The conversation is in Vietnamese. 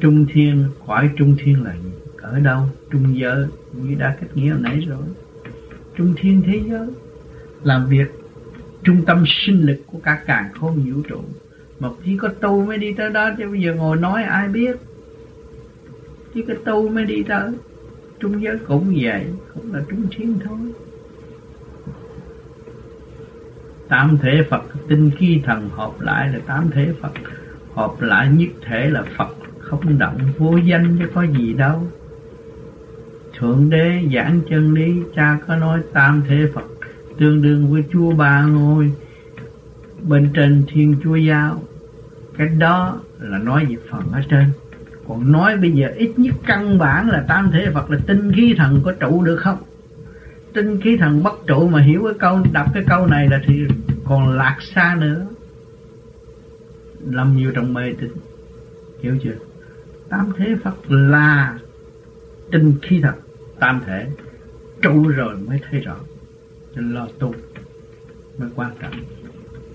trung thiên khỏi trung thiên là gì ở đâu? Trung giới, như đã cách nghĩa hồi nãy rồi. Trung thiên thế giới, làm việc trung tâm sinh lực của cả càng không vũ trụ. Mà chỉ có tu mới đi tới đó, chứ bây giờ ngồi nói ai biết? Chỉ có tu mới đi tới. Trung giới cũng vậy, cũng là trung thiên thôi. Tám thể Phật, tinh khi thần hợp lại là tám thể Phật. Hợp lại nhất thể là Phật không động vô danh chứ có gì đâu. Thượng đế giảng chân lý, cha có nói tam thế Phật, tương đương với chúa ba ngôi. Bên trên thiên chúa giáo, cái đó là nói về phần ở trên. Còn nói bây giờ ít nhất căn bản là tam thể Phật là tinh khí thần có trụ được không? Tinh khí thần bất trụ mà hiểu cái câu, đọc cái câu này là thì còn lạc xa nữa. Lâm nhiều trong mê tín, hiểu chưa? Tam thế Phật là tinh khí thần tam thể trụ rồi mới thấy rõ. Nên lo tu mới quan trọng